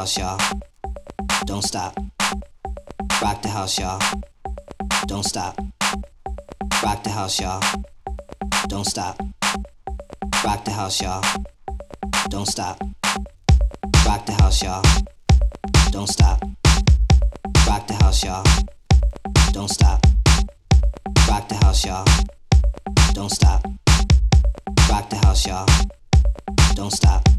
house, y'all. Don't stop. Rock the house, y'all. Don't stop. Rock the house, y'all. Don't stop. Rock the house, y'all. Don't stop. Rock the house, y'all. Don't stop. Rock the house, y'all. Don't stop. Rock the house, y'all. Don't stop. Rock the house, y'all. Don't stop.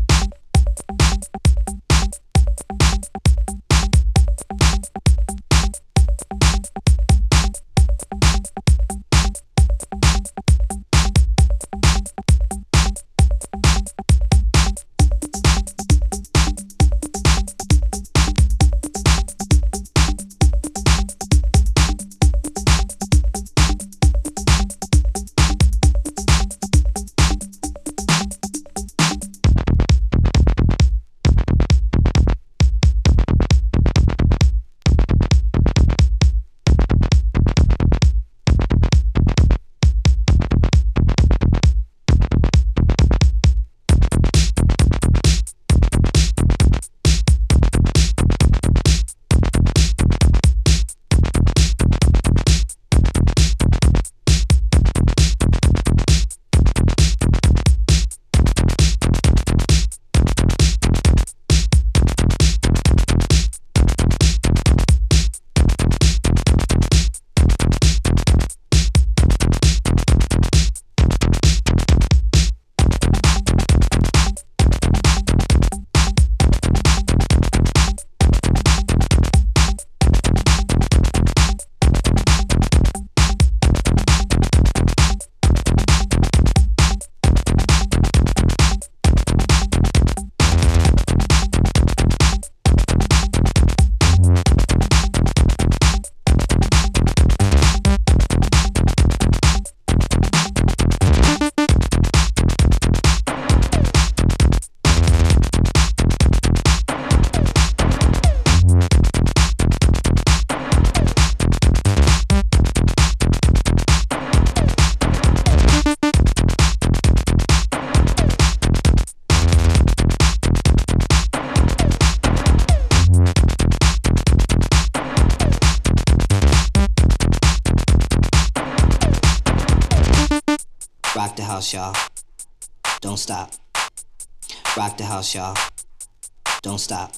House, y'all. Don't stop.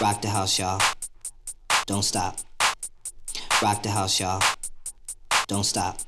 Rock the house, y'all. Don't stop. Rock the house, y'all. Don't stop.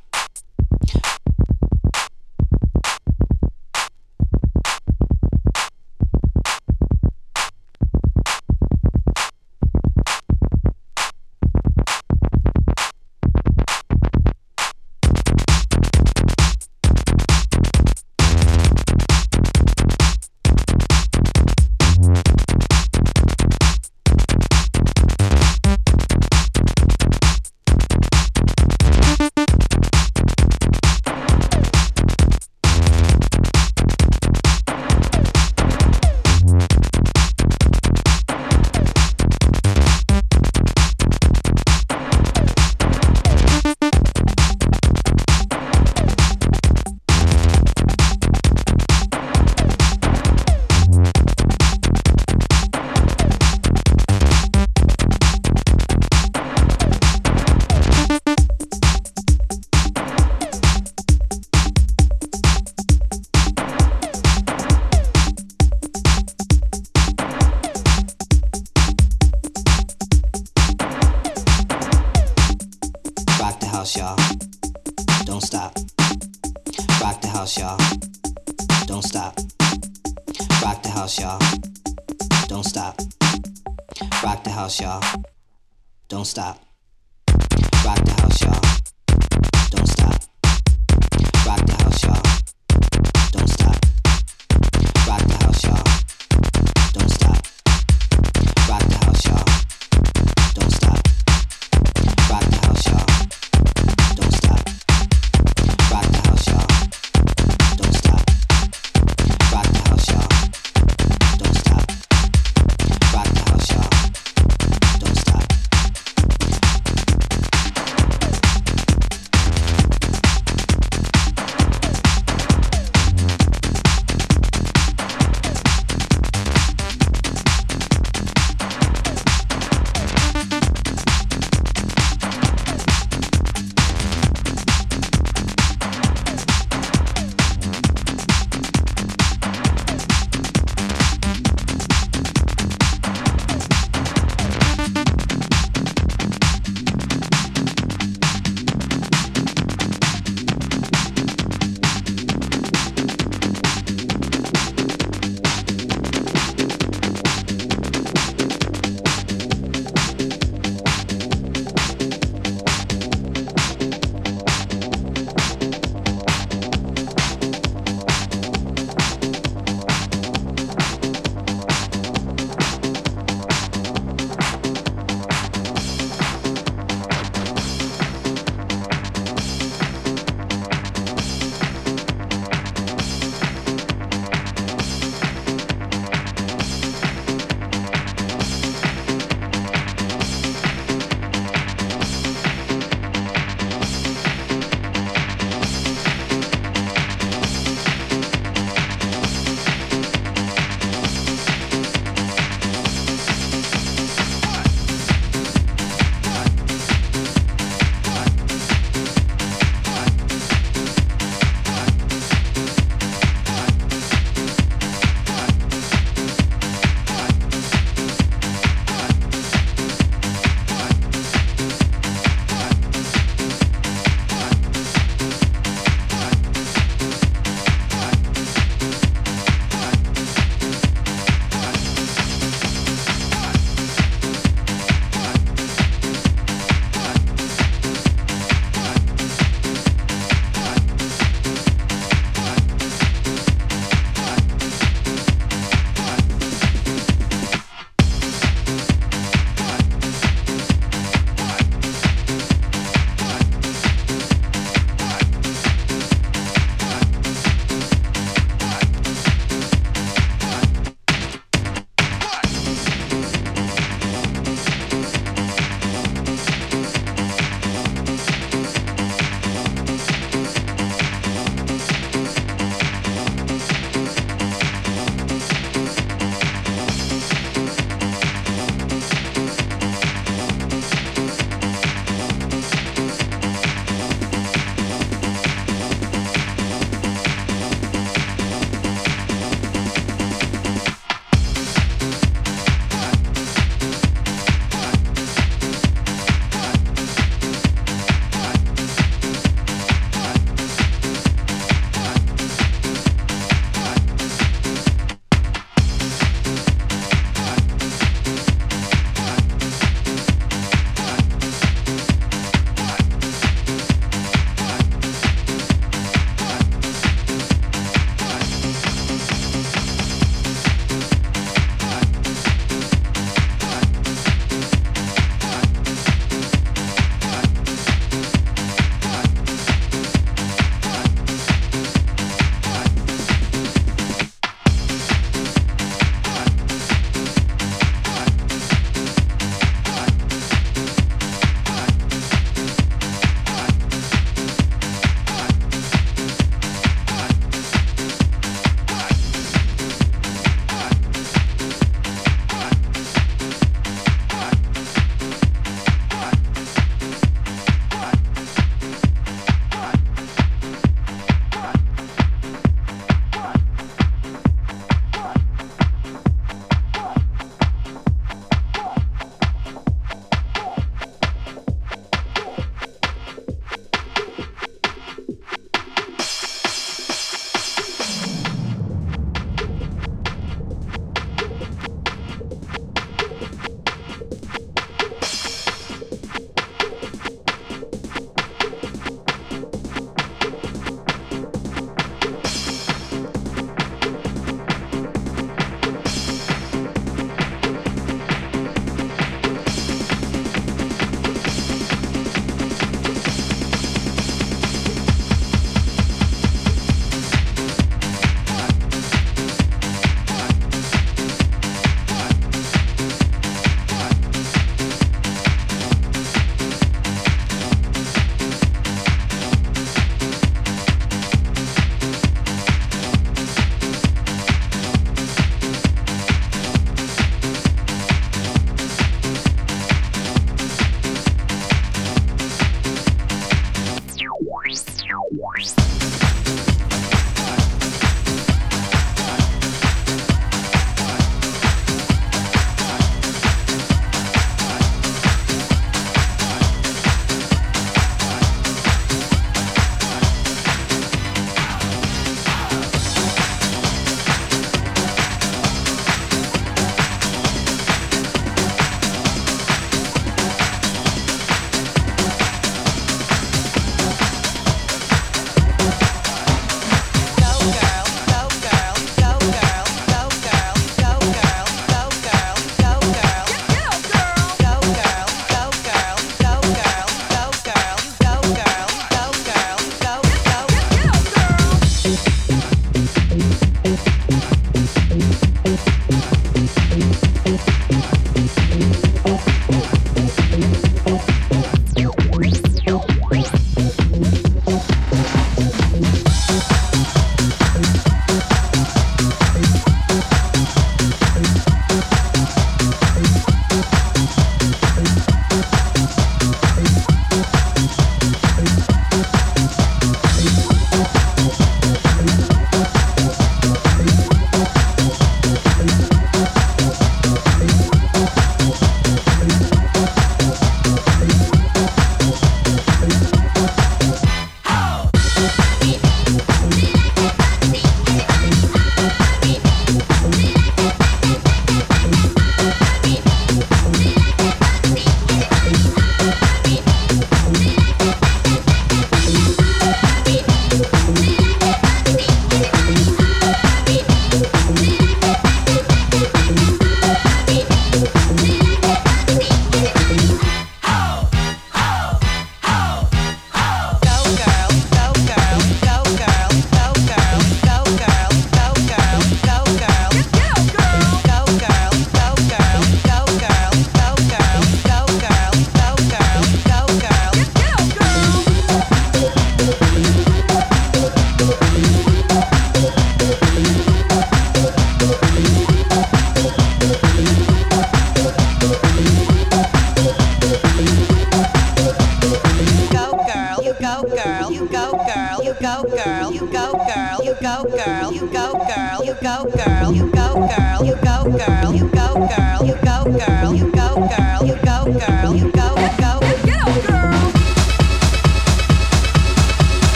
go girl, you go girl, you go girl, you go girl, you go girl, you go girl, you go girl, you go girl, you go girl, you go girl, you go girl.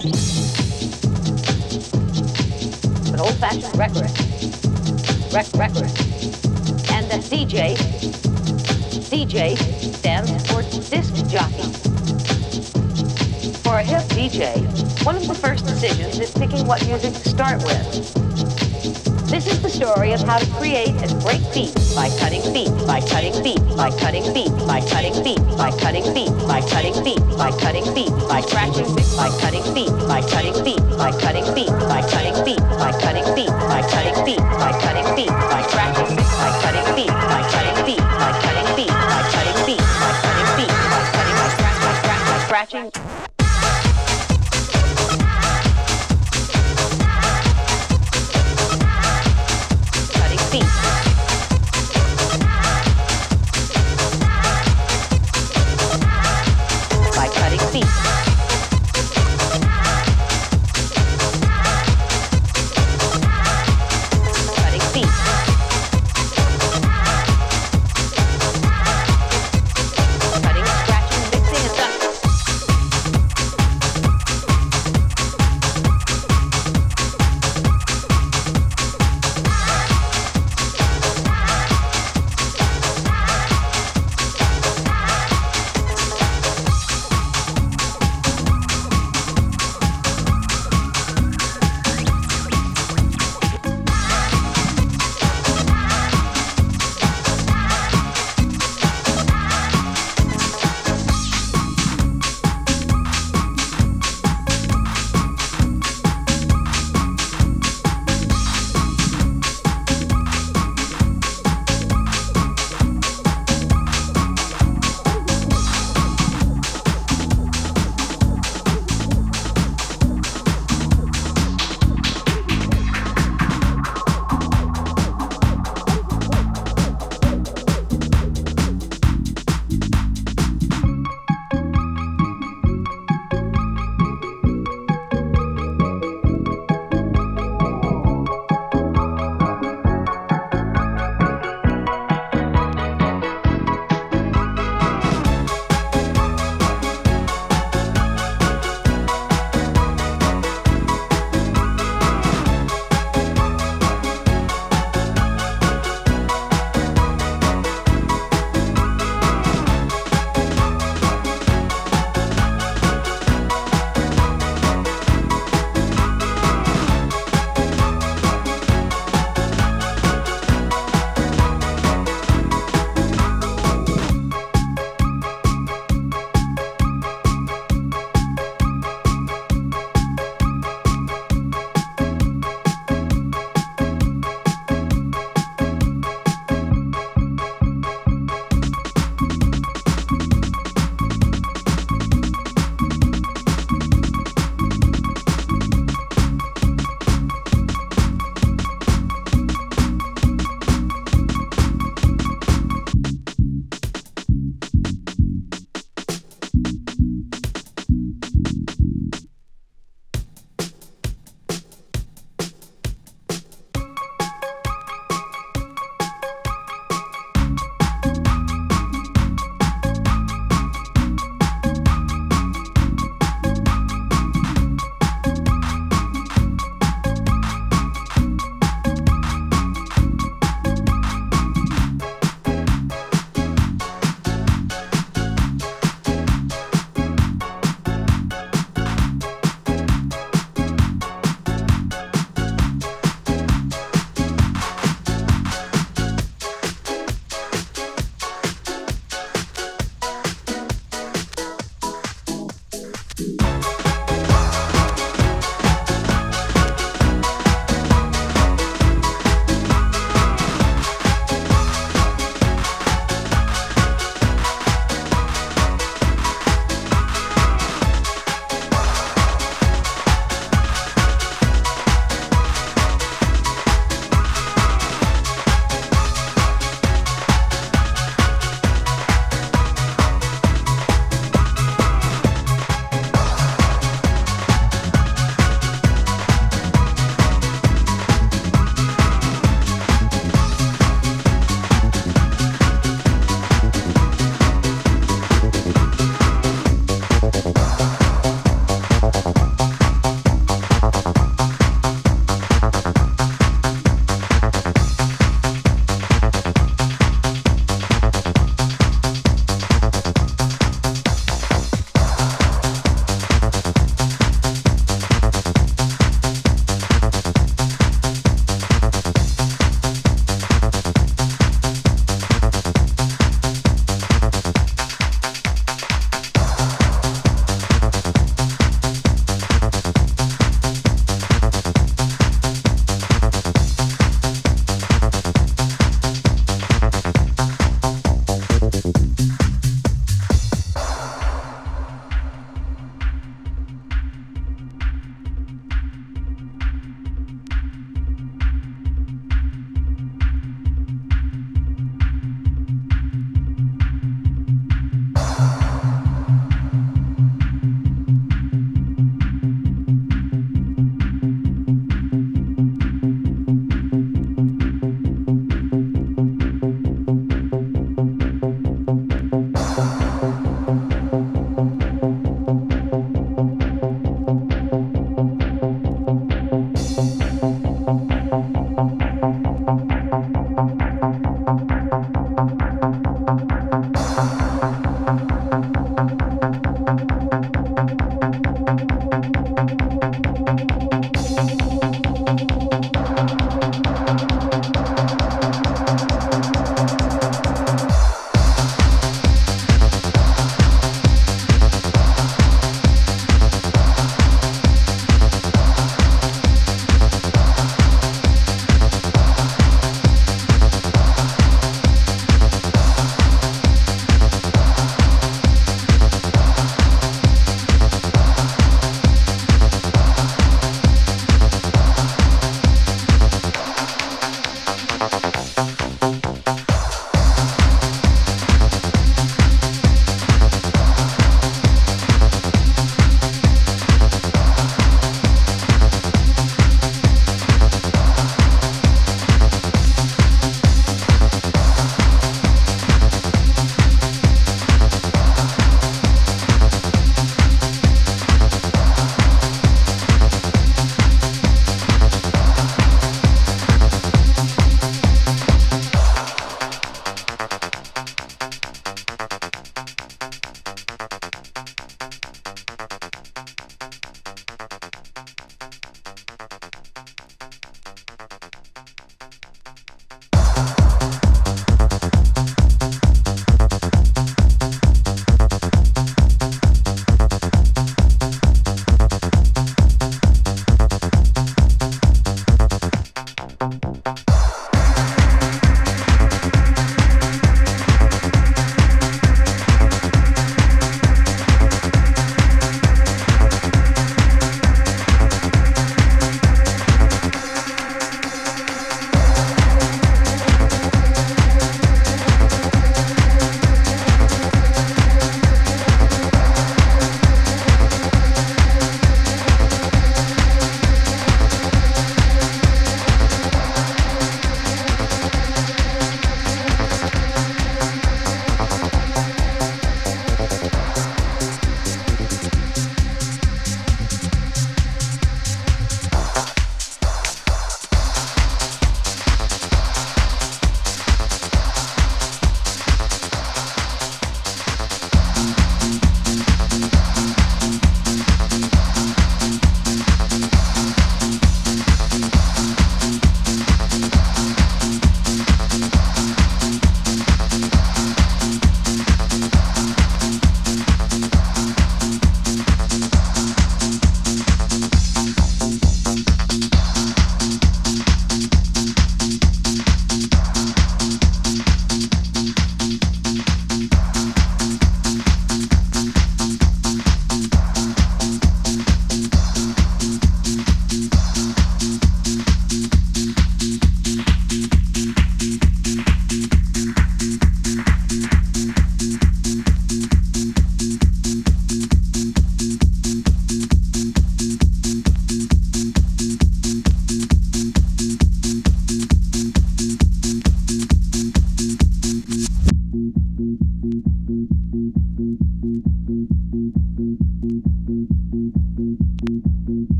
Discs, but old-fashioned records. Rec- records. And the DJ, DJ stands for disc jockey. For a hip DJ, one of the first decisions is picking what music to start with. This is the story of how to create and break beats by cutting beats, by cutting beats, by cutting beats, by cutting beats, by cutting beats, by cutting beats, by cutting beats, by beats, by cutting feet, by cutting feet, by cutting